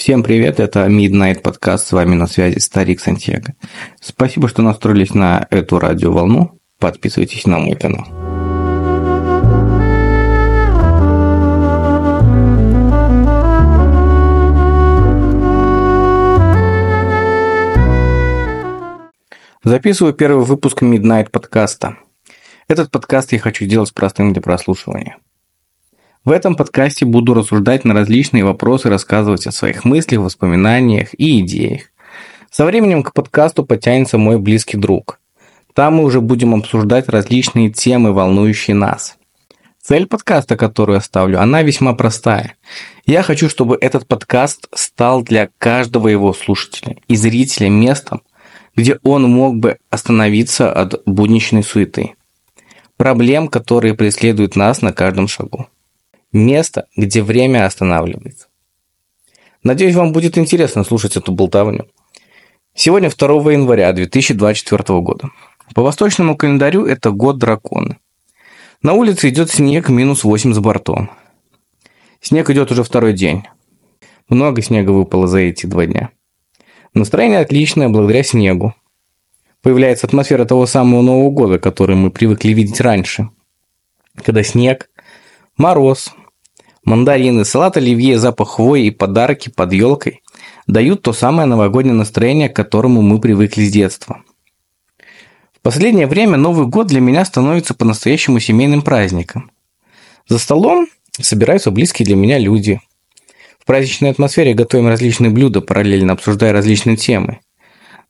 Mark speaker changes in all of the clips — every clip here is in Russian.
Speaker 1: Всем привет, это Midnight подкаст, с вами на связи Старик Сантьяго. Спасибо, что настроились на эту радиоволну, подписывайтесь на мой канал. Записываю первый выпуск Midnight подкаста. Этот подкаст я хочу сделать простым для прослушивания. В этом подкасте буду рассуждать на различные вопросы, рассказывать о своих мыслях, воспоминаниях и идеях. Со временем к подкасту потянется мой близкий друг. Там мы уже будем обсуждать различные темы, волнующие нас. Цель подкаста, которую я ставлю, она весьма простая. Я хочу, чтобы этот подкаст стал для каждого его слушателя и зрителя местом, где он мог бы остановиться от будничной суеты. Проблем, которые преследуют нас на каждом шагу. Место, где время останавливается. Надеюсь, вам будет интересно слушать эту болтовню. Сегодня 2 января 2024 года. По восточному календарю это год дракона. На улице идет снег минус 8 за бортом. Снег идет уже второй день. Много снега выпало за эти два дня. Настроение отличное благодаря снегу. Появляется атмосфера того самого Нового года, который мы привыкли видеть раньше. Когда снег, мороз, Мандарины, салат оливье, запах хвои и подарки под елкой дают то самое новогоднее настроение, к которому мы привыкли с детства. В последнее время Новый год для меня становится по-настоящему семейным праздником. За столом собираются близкие для меня люди. В праздничной атмосфере готовим различные блюда, параллельно обсуждая различные темы.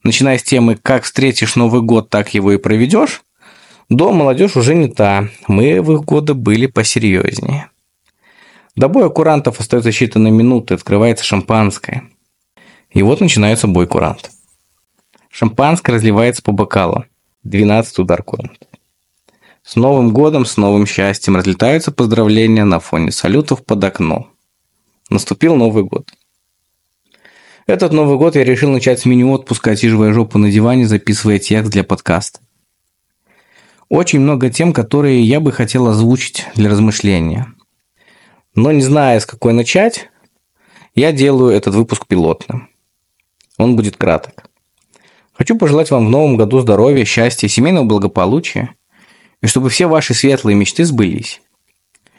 Speaker 1: Начиная с темы «Как встретишь Новый год, так его и проведешь», до «Молодежь уже не та, мы в их годы были посерьезнее». До боя курантов остается считанные минуты, открывается шампанское. И вот начинается бой курант. Шампанское разливается по бокалу. 12 удар курант. С Новым годом, с новым счастьем разлетаются поздравления на фоне салютов под окно. Наступил Новый год. Этот Новый год я решил начать с мини-отпуска, отсиживая жопу на диване, записывая текст для подкаста. Очень много тем, которые я бы хотел озвучить для размышления. Но не зная, с какой начать, я делаю этот выпуск пилотным. Он будет краток. Хочу пожелать вам в новом году здоровья, счастья, семейного благополучия, и чтобы все ваши светлые мечты сбылись.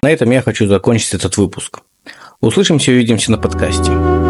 Speaker 1: На этом я хочу закончить этот выпуск. Услышимся и увидимся на подкасте.